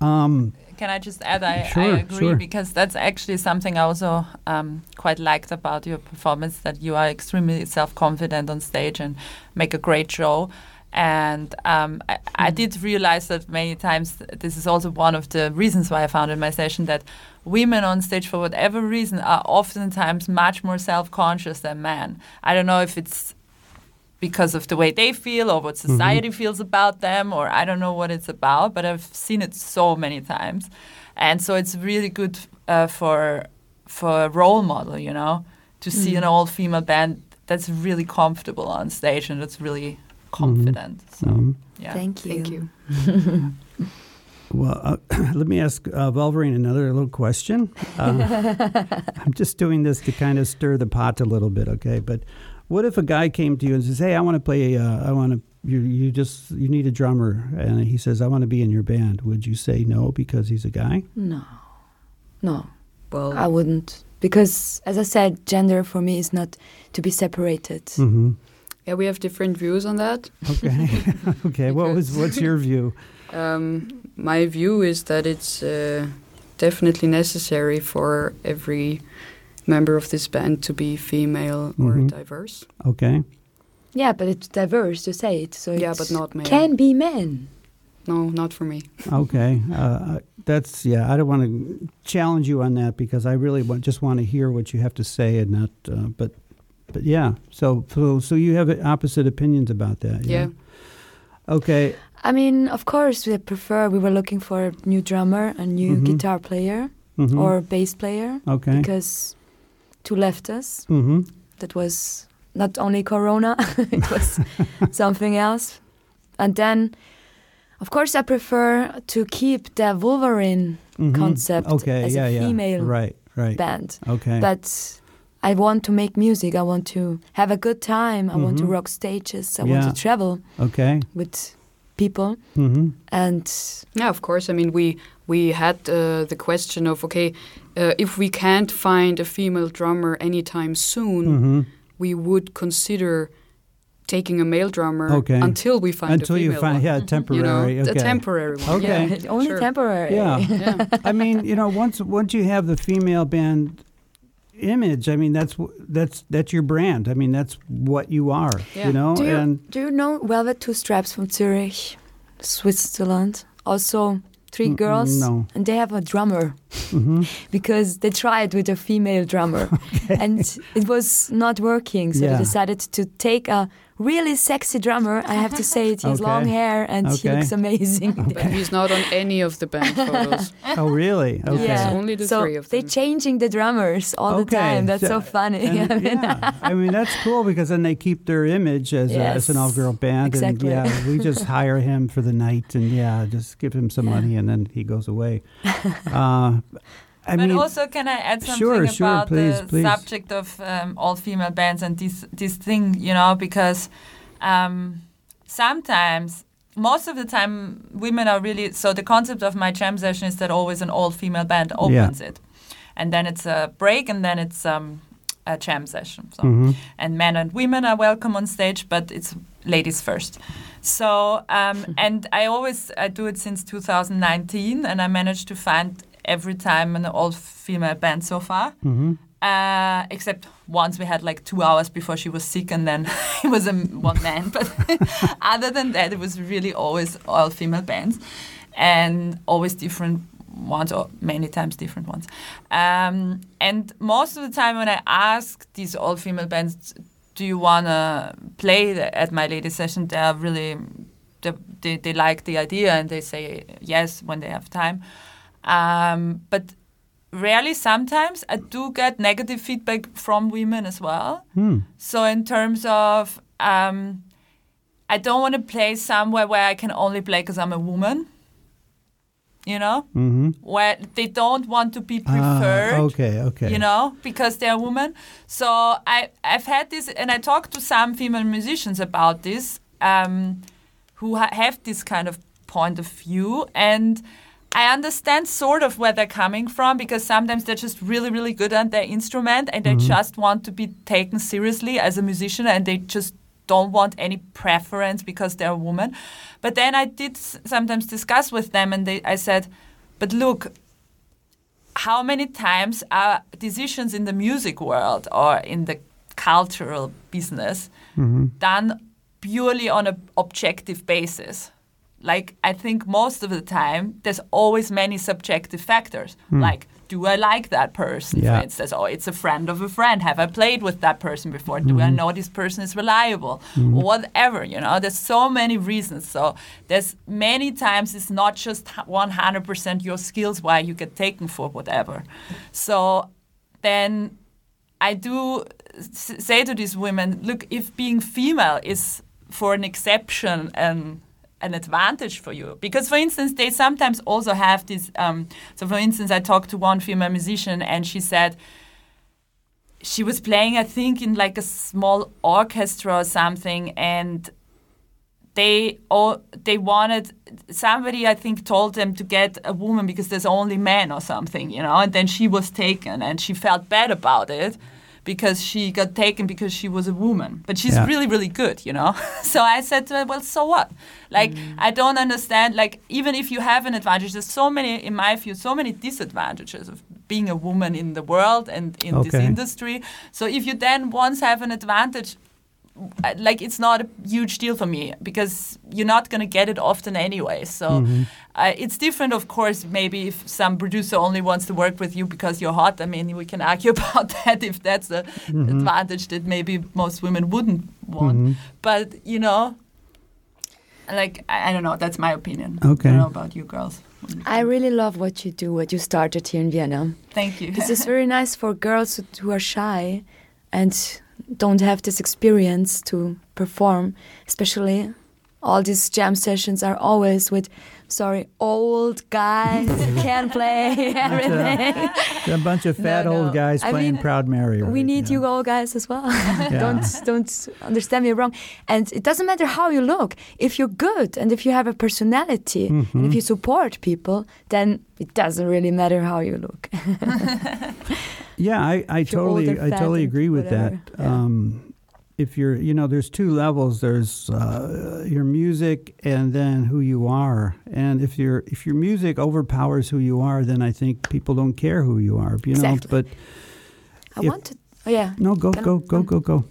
um,
Can I just add? I,
Sure,
I agree
sure.
because that's actually something I also um, quite liked about your performance that you are extremely self confident on stage and make a great show. And um, I, I did realize that many times this is also one of the reasons why I founded my station that women on stage, for whatever reason, are oftentimes much more self conscious than men. I don't know if it's because of the way they feel or what society feels about them or I don't know what it's about, but I've seen it so many times, and so it's really good uh, for for a role model, you know, to see an all female band that's really comfortable on stage and that's really confident. So
Mhm.
yeah.
Thank you.
Thank you.
Well, uh, let me ask uh, Vulvarine another little question. Uh, I'm just doing this to kind of stir the pot a little bit, okay? But what if a guy came to you and says, "Hey, I want to play. Uh, I want to. You, you just you need a drummer," and he says, "I want to be in your band." Would you say no because he's a guy?
No, no,
Well,
I wouldn't. Because, as I said, gender for me is not to be separated.
Mm-hmm.
Yeah, we have different views on that.
Okay. okay. What was what's your view?
Um, my view is that it's uh, definitely necessary for every member of this band to be female or
Mhm.
diverse.
Okay.
Yeah, but it's diverse to say it. So
Yeah, but not male.
Can be men.
No, not for me.
Okay. Uh, that's yeah. I don't want to challenge you on that because I really want, just want to hear what you have to say and not. Uh, but but yeah. So so so you have opposite opinions about that. Yeah.
Yeah.
Okay.
I mean, of course, we prefer. We were looking for a new drummer, a new
Mhm.
guitar player,
Mhm.
or bass player,
okay.
because two left us.
mm-hmm.
That was not only Corona; it was something else. And then, of course, I prefer to keep the Vulvarine
Mm-hmm.
concept
Okay.
as
yeah.
a
yeah.
female
Right. Right.
band.
Okay.
But I want to make music. I want to have a good time. I want to
Mhm.
rock stages. I
Yeah.
want to travel
okay.
with people.
Mm-hmm.
And
Yeah, of course. I mean, we we had uh, the question of okay, uh, if we can't find a female drummer anytime soon,
Mm-hmm.
we would consider taking a male drummer
Okay.
until we find
Until
a
you find
one.
yeah
You know,
temporary. okay.
a temporary one.
Okay.
Yeah,
only
sure.
temporary.
Yeah.
yeah.
I mean, you know, once once you have the female band image, I mean, that's that's that's your brand. I mean, that's what you are.
Yeah.
You know,
Do you,
and
do you know Velvet Two Stripes from Zurich, Switzerland? Also, three
Mm,
girls.
no.
And they have a drummer
Mhm.
because they tried with a female drummer and it was not working. So
Yeah.
they decided to take a really sexy drummer. I have to say it. He has
Okay.
long hair and he looks amazing.
But he's not on any of the band photos.
oh, really? Okay.
Yeah. only the
so
three of
they're changing the drummers all the time. That's
so-
so funny.
And,
I mean,
yeah, I mean that's cool because then they keep their image as, a, as an all-girl band,
exactly.
and yeah, we just hire him for the night, and yeah, just give him some
Yeah.
money, and then he goes away. Uh, I
but
mean,
also, can I add something
Sure, sure,
about
please,
the
please.
subject of um, all female bands and this this thing? You know, because um, sometimes, most of the time, women are really. So the concept of my jam session is that always an all female band opens it, and then it's a break, and then it's um, a jam session. So
mhm.
and men and women are welcome on stage, but it's ladies first. So, um, and I always I do it since 2019, and I managed to find every time an all-female band so far.
Mhm.
Uh, except once we had like two hours before she was sick, and then it was a one man. But other than that, it was really always all female bands, and always different ones, or many times different ones. Um, and most of the time, when I ask these all female bands, "Do you wanna play the- at my latest session?" They are really they, they, they like the idea and they say yes when they have time. Um, but rarely sometimes I do get negative feedback from women as well.
Hmm.
So in terms of um, I don't want to play somewhere where I can only play because I'm a woman. You know,
Mhm.
where they don't want to be
Ah,
preferred
okay. Okay.
you know, because they're women. So I, I've had this, and I talked to some female musicians about this, um, who ha- have this kind of point of view, and I understand sort of where they're coming from because sometimes they're just really, really good at their instrument, and they mm-hmm. just want to be taken seriously as a musician, and they just don't want any preference because they're a woman. But then I did s- sometimes discuss with them, and they, I said, "But look, how many times are decisions in the music world or in the cultural business mm-hmm. done purely on an objective basis? Like, I think most of the time, there's always many subjective factors. Hmm. Like, do I like that person,
Yeah.
for instance? Or it's a friend of a friend. Have I played with that person before? Do I hmm. know this person is reliable? Or whatever, you know? There's so many reasons. So there's many times it's not just 100% your skills why you get taken for whatever. So then I do say to these women, look, if being female is for an exception and an advantage for you, because for instance, they sometimes also have this. Um, so, for instance, I talked to one female musician, and she said she was playing, I think, in like a small orchestra or something, and they all they wanted somebody I think told them to get a woman because there's only men or something, you know, and then she was taken and she felt bad about it because she got taken because she was a woman. But she's
Yeah.
really, really good, you know. so I said to her, Well, so what? Like I don't understand like even if you have an advantage, there's so many in my view, so many disadvantages of being a woman in the world and in this industry. So if you then once have an advantage like it's not a huge deal for me because you're not going to get it often anyway. So
Mm-hmm.
Uh, it's different, of course. Maybe if some producer only wants to work with you because you're hot, I mean, we can argue about that if that's an
Mm-hmm.
advantage that maybe most women wouldn't want. But you know, like I, I don't know. That's my opinion.
Okay.
I don't know about you girls.
I really love what you do, what you started here in Vienna.
Thank you.
This is very nice for girls who- who are shy and don't have this experience to perform. Especially, all these jam sessions are always with, sorry, old guys can't play everything.
a bunch of fat
No,
old
no.
guys
I
playing
mean,
Proud Mary.
we need
now.
you old guys as well. don't don't understand me wrong. And it doesn't matter how you look. If you're good and if you have a personality
Mm-hmm.
and if you support people, then it doesn't really matter how you look.
Yeah, I, I totally
older,
I totally agree with
whatever,
that.
yeah.
Um, if you're you know, there's two levels. There's uh, your music and then who you are. And if your if your music overpowers who you are, then I think people don't care who you are. You know,
Exactly.
but
I
If-
want to. Oh yeah.
no, go
Can I-
go go
um,
go go.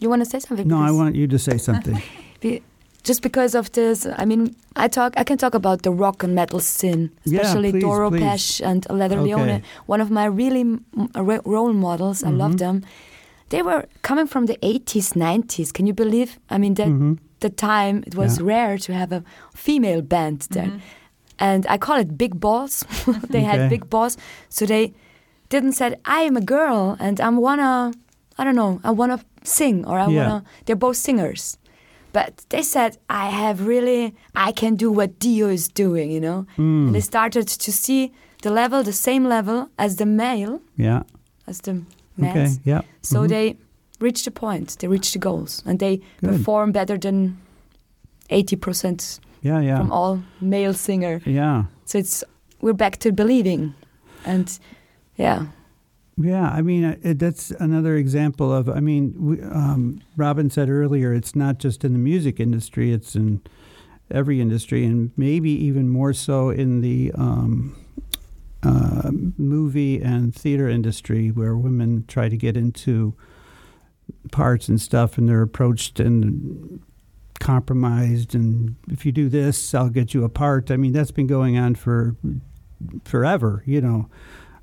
You want to say something?
No, I want you to say something.
Just because of this, I mean, I talk. I can talk about the rock and metal scene,
Yeah,
especially
please,
Doro
please.
Pesch and Leather
Okay.
Leone. One of my really mm, role models. I
Mm-hmm.
love them. They were coming from the 80s, 90s. Can you believe? I mean, that
Mhm.
the time it was
Yeah.
rare to have a female band there, and I call it big balls. they
Okay.
had big balls, so they didn't said I am a girl and I wanna I don't know I wanna sing or I
Yeah.
wanna. They're both singers, but they said I have really I can do what Dio is doing, you know.
Mm.
And they started to see the level, the same level as the male,
Yeah.
as the
Okay. Yeah.
So
Mhm.
they reach the point, they reach the goals, and they
Good.
perform better than eighty percent
Yeah. Yeah.
from all male singer.
yeah.
So it's we're back to believing, and yeah,
Yeah, I mean uh, it, that's another example of. I mean, we, um, Robin said earlier, it's not just in the music industry; it's in every industry, and maybe even more so in the um, uh, movie and theater industry, where women try to get into parts and stuff, and they're approached and compromised. And if you do this, I'll get you a part. I mean, that's been going on for forever, you know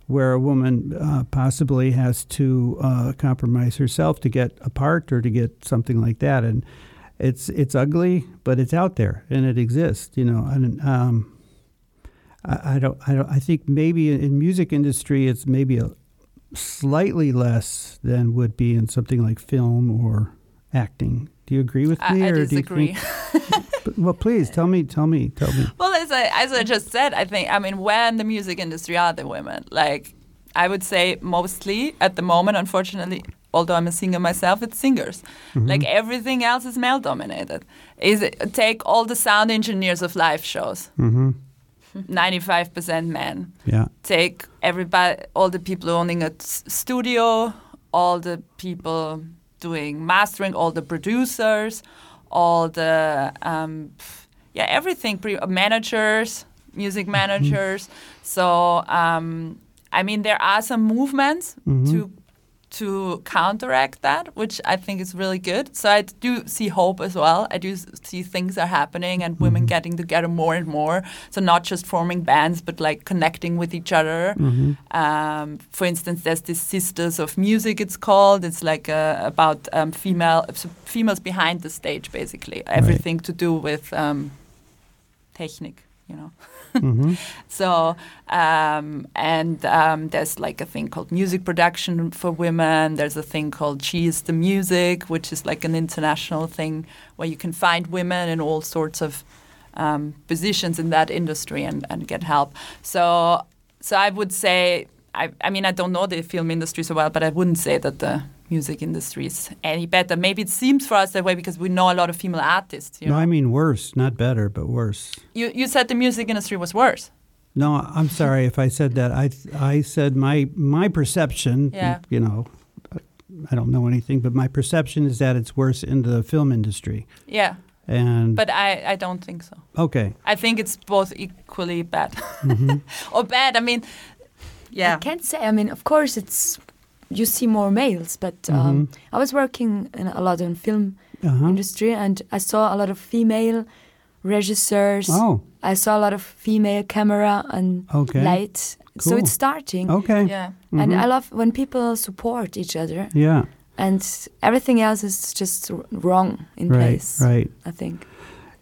where a woman uh, possibly has to uh, compromise herself to get a part or to get something like that, and it's it's ugly, but it's out there and it exists, you know. And um, I, I don't, I don't, I think maybe in, music industry it's maybe a slightly less than would be in something like film or acting. Do you agree with me,
I
or do you
disagree.
think? Well, please tell me, tell me, tell me.
Well, as I, as I just said, I think, I mean, where in the music industry are the women? Like, I would say mostly at the moment, unfortunately, although I'm a singer myself, it's singers.
Mm-hmm.
Like, everything else is male dominated. Is it, Take all the sound engineers of live shows,
hmm
95% men.
Yeah,
Take everybody, all the people owning a studio, all the people doing mastering, all the producers, all the um, yeah everything pre- managers music managers. So um, i mean there are some movements to to counteract that which i think is really good. So i do see hope as well. I do see things are happening and women getting together more and more. So not just forming bands but like connecting with each other. Um, for instance there's this sisters of music it's called. It's like uh, about um, female females behind the stage basically. Everything to do with um, technique you know.
hmm
So, um, and um, there's like a thing called music production for women. There's a thing called She is the Music, which is like an international thing where you can find women in all sorts of um, positions in that industry and, and get help. So, so I would say, I, I mean, I don't know the film industry so well, but I wouldn't say that the music industries any better. Maybe it seems for us that way because we know a lot of female artists. You
No,
know?
I mean worse, not better, but worse.
you, you said the music industry was worse.
No, I'm sorry if I said that. I I said my my perception.
Yeah.
You know, I don't know anything, but my perception is that it's worse in the film industry.
Yeah,
And
but I, I don't think so.
okay,
I think it's both equally bad.
Mm-hmm.
or bad, I mean, yeah.
I can't say. I mean, of course, it's you see more males, but um, I was working in a lot in film
uh-huh.
industry, and I saw a lot of female regisseurs.
Oh,
I saw a lot of female camera and
Okay.
light. So it's starting,
okay.
Yeah.
and
Mhm.
I love when people support each other,
Yeah.
and everything else is just wrong in
Right.
place.
Right.
I think.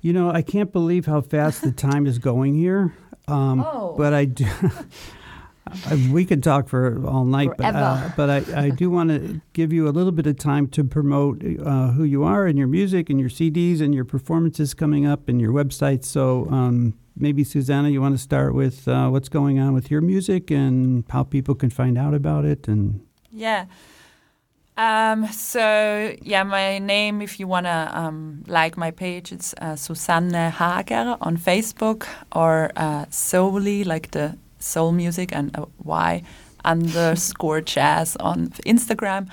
You know, I can't believe how fast the time is going here. Um,
Oh.
But I do. I- we could talk for all night, but uh, but I, I do want to give you a little bit of time to promote uh, who you are and your music and your CDs and your performances coming up and your website. So um, maybe Susanna, you want to start with uh, what's going on with your music and how people can find out about it and
Yeah. Um, so yeah, my name, if you wanna um, like my page, it's uh, Susanne Hager on Facebook or uh, Soully, like the soul music and a Y underscore jazz on Instagram,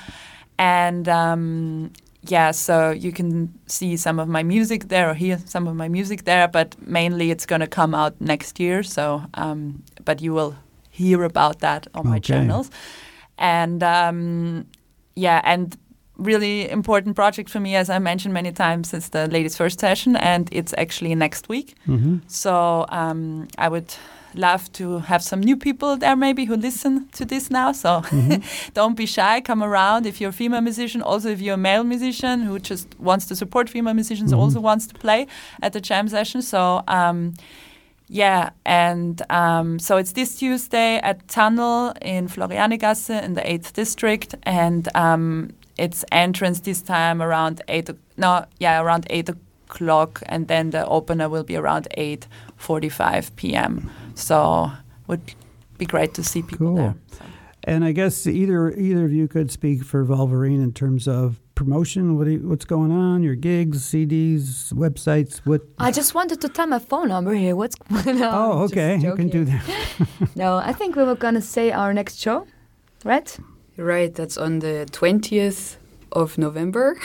and um, yeah, so you can see some of my music there or hear some of my music there, but mainly it's gonna come out next year. So, um, but you will hear about that on my
Okay.
channels, and um, yeah, and really important project for me, as I mentioned many times, is the ladies' first session, and it's actually next week.
Mhm.
So um, I would love to have some new people there, maybe who listen to this now. So don't be shy, come around. If you're a female musician, also if you're a male musician who just wants to support female musicians,
Mhm.
also wants to play at the jam session. So. Um, yeah, and um, so it's this Tuesday at Tunnel in Florianigasse in the 8th district, and um, it's entrance this time around 8, o- no, yeah, around 8 o'clock, and then the opener will be around 8.45 p.m. So would be great to see people
Cool.
there. So.
And I guess either either of you could speak for Vulvarine in terms of promotion. What you, what's going on? Your gigs, CDs, websites. What?
I just wanted to tell my phone number here. What's going on?
oh, okay. You can do that.
No, I think we were gonna say our next show, right?
Right, that's on the 20th of November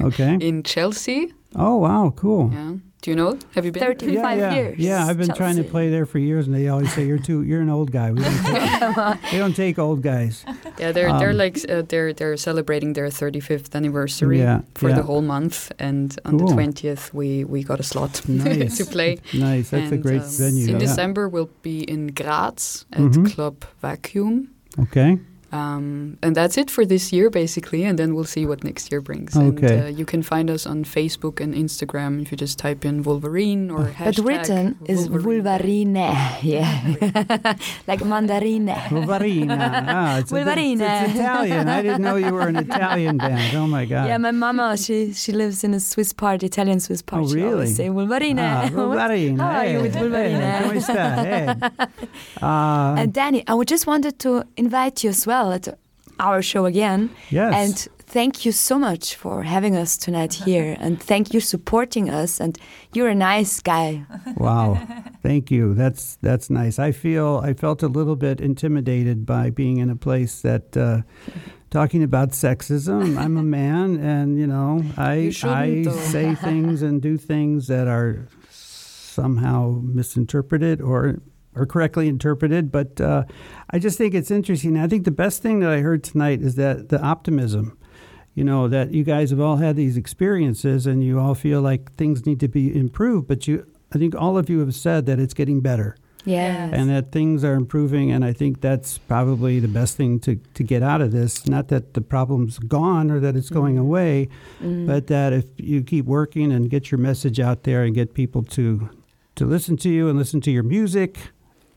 Okay.
in Chelsea.
Oh, wow. Cool.
Yeah. Do you know? Have you been?
Thirty-
Yeah, yeah,
years,
yeah. I've been trying to play there for years, and they always say you're too. You're an old guy. We don't take, they don't take old guys.
Yeah, they're they're
Um,
like uh, they're they're celebrating their 35th anniversary
Yeah,
for
yeah.
the whole month, and on
Cool.
the 20th we we got a slot
Nice.
to play.
Nice. That's a great
um,
venue.
In
yeah.
December we'll be in Graz at
Mhm.
Club Wakuum.
Okay.
Um, and that's it for this year, basically. And then we'll see what next year brings.
Okay.
And uh, you can find us on Facebook and Instagram if you just type in Vulvarine or hashtag.
But
hashtag
written is Vulvarine. Yeah, like mandarine.
Vulvarine. ah, it's,
Vulvarine.
A, it's Italian. I didn't know you were an Italian band. Oh my God.
Yeah, my mama, she she lives in a Swiss part, Italian Swiss part.
Oh,
She
really?
say Vulvarine.
Ah, Vulvarine.
How are you with Vulvarine?
hey, come? Hey. Uh,
And Danny, I would just wanted to invite you as well at our show again.
yes.
And thank you so much for having us tonight here. and thank you supporting us. And you're a nice guy.
Wow. Thank you. That's that's nice. I feel I felt a little bit intimidated by being in a place that uh, talking about sexism. I'm a man and you know, I
You
I
though.
say things and do things that are somehow misinterpreted or or correctly interpreted, but uh, I just think it's interesting. I think the best thing that I heard tonight is that the optimism you know that you guys have all had these experiences and you all feel like things need to be improved but you i think all of you have said that it's getting better
Yeah.
and that things are improving and i think that's probably the best thing to, to get out of this not that the problem's gone or that it's going away
Mm.
but that if you keep working and get your message out there and get people to to listen to you and listen to your music.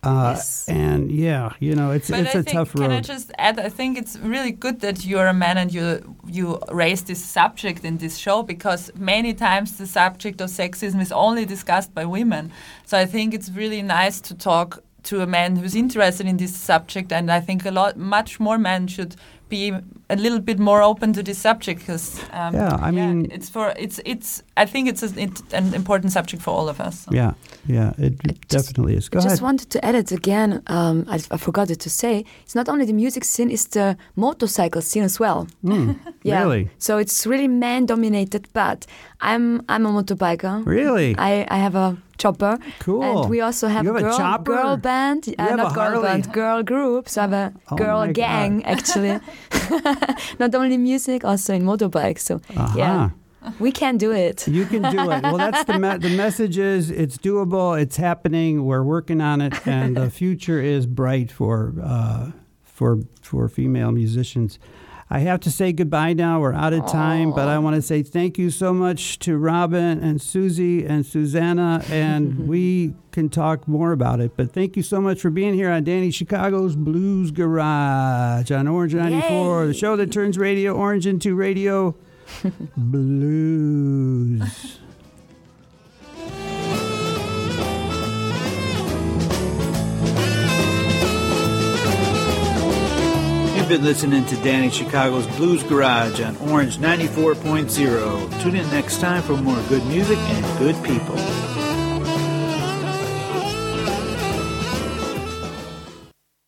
Uh,
Yes.
And yeah, you know, it's
But
it's
I
a
think,
tough
can I just add? I think it's really good that you're a man and you you raise this subject in this show because many times the subject of sexism is only discussed by women. So I think it's really nice to talk to a man who's interested in this subject, and I think a lot, much more men should be a little bit more open to this subject because um,
Yeah, I mean-
it's for it's it's. I think it's a, it, an important subject for all of us. so.
yeah, yeah, it
just-
definitely is. Go
I
ahead.
just wanted to add it again. Um, I, I forgot it to say. It's not only the music scene; it's the motorcycle scene as well.
Mm,
Yeah.
Really?
So it's really man dominated. But I'm I'm a motorbiker.
Really?
I, I have a chopper.
Cool.
And we also have,
have a
girl
chopper?
girl band.
You
uh, not
a
girl band, girl group. So I have a
Oh
girl
my God.
gang actually. not only music, also in motorbikes. So
Uh-huh.
yeah, we can do it.
You can do it. Well, that's the me- the message is it's doable. It's happening. We're working on it, and the future is bright for uh, for for female musicians. I have to say goodbye now. We're out of time, but I want to say thank you so much to Robin and Susie and Susanna, and we can talk more about it. But thank you so much for being here on Danny Chicago's Blues Garage on Orange 94, the show that turns Radio Orange into Radio Blues.
You've been listening to Danny Chicago's Blues Garage on Orange 94.0. Tune in next time for more good music and good people.